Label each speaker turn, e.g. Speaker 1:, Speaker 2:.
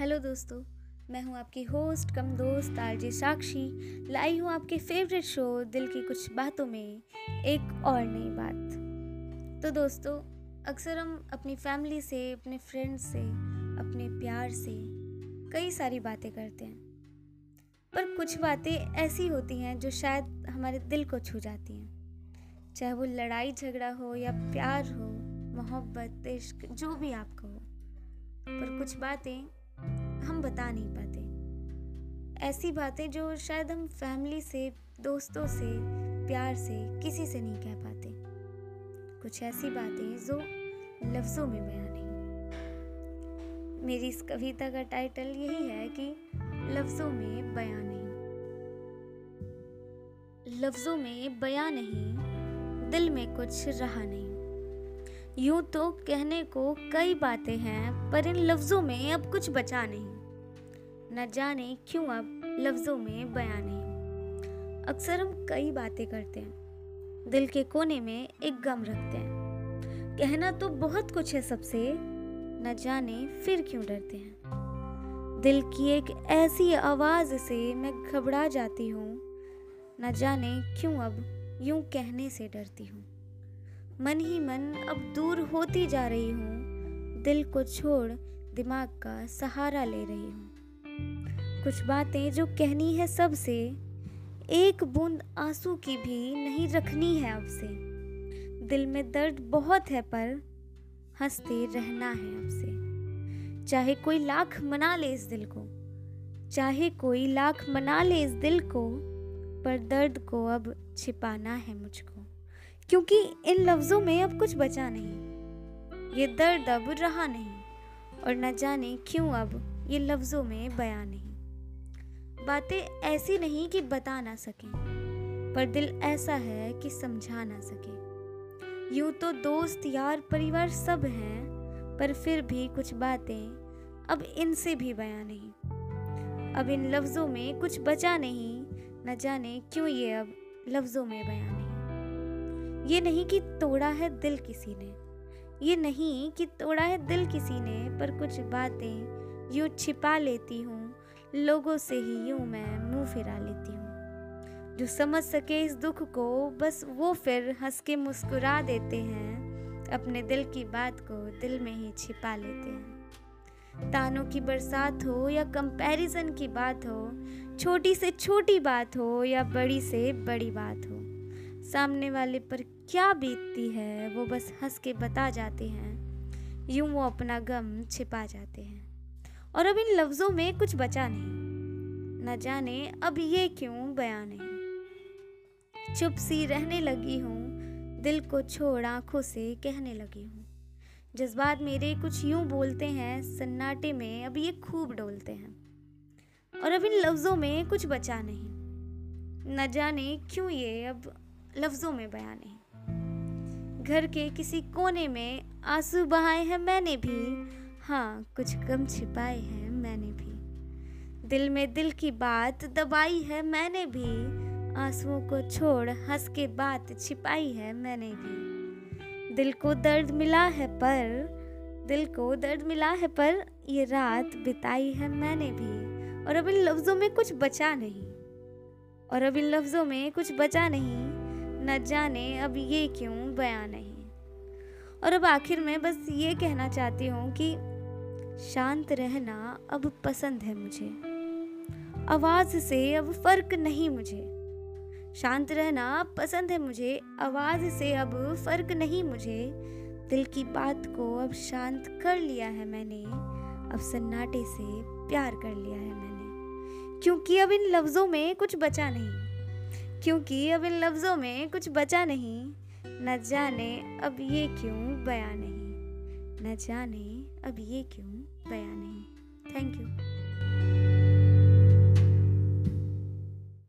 Speaker 1: दोस्तों, मैं हूँ आपकी होस्ट, कम दोस्त, आरजे साक्षी, लाई हूँ आपके फेवरेट शो दिल की कुछ बातों में एक और नई बात। तो दोस्तों, अक्सर हम अपनी फैमिली से, अपने फ्रेंड्स से, अपने प्यार से कई सारी बातें करते हैं। पर कुछ बातें ऐसी होती हैं जो शायद हमारे दिल को छू जाती हैं। चाहे वो लड़ाई झगड़ा हो या प्यार हो, मोहब्बत, इश्क, जो भी आपको हो। पर कुछ बातें हम बता नहीं पाते। ऐसी बातें जो शायद हम फैमिली से, दोस्तों से, प्यार से, किसी से नहीं कह पाते। कुछ ऐसी बातें जो लफ्ज़ों में बयान नहीं। मेरी इस कविता का टाइटल यही है कि लफ्ज़ों में बयान नहीं। लफ्ज़ों में बयान नहीं, दिल में कुछ रहा नहीं। यूँ तो कहने को कई बातें हैं, पर इन लफ्ज़ों में अब कुछ बचा नहीं। न जाने क्यों अब लफ्ज़ों में बयान नहीं। अक्सर हम कई बातें करते हैं, दिल के कोने में एक गम रखते हैं। कहना तो बहुत कुछ है सबसे, न जाने फिर क्यों डरते हैं। दिल की एक ऐसी आवाज़ से मैं घबरा जाती हूँ, न जाने क्यों अब यूँ कहने से डरती हूँ। मन ही मन अब दूर होती जा रही हूँ। दिल को छोड़ दिमाग का सहारा ले रही हूँ। कुछ बातें जो कहनी है सबसे एक बूंद आँसू की भी नहीं रखनी है अब से। दिल में दर्द बहुत है पर हँसते रहना है अब से। चाहे कोई लाख मना ले इस दिल को, चाहे कोई लाख मना ले इस दिल को, पर दर्द को अब छिपाना है मुझको। क्योंकि इन लफ्ज़ों में अब कुछ बचा नहीं। ये दर्द अब रहा नहीं, और न जाने क्यों अब ये लफ्ज़ों में बयान नहीं। बातें ऐसी नहीं कि बता ना सकें, पर दिल ऐसा है कि समझा ना सके। यूँ तो दोस्त, यार, परिवार सब हैं, पर फिर भी कुछ बातें अब इनसे भी बयान नहीं। अब इन लफ्ज़ों में कुछ बचा नहीं, न जाने क्यों ये अब लफ्ज़ों में बयान ये नहीं कि तोड़ा है दिल किसी ने, ये नहीं कि तोड़ा है दिल किसी ने, पर कुछ बातें यूँ छिपा लेती हूँ, लोगों से ही यूँ मैं मुँह फिरा लेती हूँ। जो समझ सके इस दुख को, बस वो फिर हंस के मुस्कुरा देते हैं, अपने दिल की बात को दिल में ही छिपा लेते हैं। तानों की बरसात हो या कंपैरिजन की बात हो, छोटी से छोटी बात हो या बड़ी से बड़ी बात हो सामने वाले पर क्या बीतती है, वो बस हंस के बता जाते हैं। यूँ वो अपना गम छिपा जाते हैं। और अब इन लफ्ज़ों में कुछ बचा नहीं। न जाने अब ये क्यों बयान नहीं चुप सी रहने लगी हूँ, दिल को छोड़ आँखों से कहने लगी हूँ। जज्बात मेरे कुछ यूँ बोलते हैं, सन्नाटे में अब ये खूब डोलते हैं। और अब इन लफ्ज़ों में कुछ बचा नहीं। न जाने क्यों ये अब लफ्ज़ों में बयान नहीं घर के किसी कोने में आँसू बहाए हैं मैंने भी। हाँ कुछ गम छिपाए हैं मैंने भी। दिल में दिल की बात दबाई है मैंने भी। आंसुओं को छोड़ हंस के बात छिपाई है मैंने भी। दिल को दर्द मिला है पर, दिल को दर्द मिला है पर ये रात बिताई है मैंने भी। और अब इन लफ्ज़ों में कुछ बचा नहीं। और अब इन लफ्ज़ों में कुछ बचा नहीं। न जाने अब ये क्यों बयां नहीं। और अब आखिर में बस ये कहना चाहती हूँ कि शांत रहना अब पसंद है मुझे। आवाज़ से अब फ़र्क नहीं मुझे। शांत रहना पसंद है मुझे, आवाज़ से अब फ़र्क नहीं मुझे। दिल की बात को अब शांत कर लिया है मैंने, अब सन्नाटे से प्यार कर लिया है मैंने। क्योंकि अब इन लफ्ज़ों में कुछ बचा नहीं। क्योंकि अब इन लफ्ज़ों में कुछ बचा नहीं। न जाने अब ये क्यों बया नहीं। न जाने अब ये क्यों बया नहीं। Thank you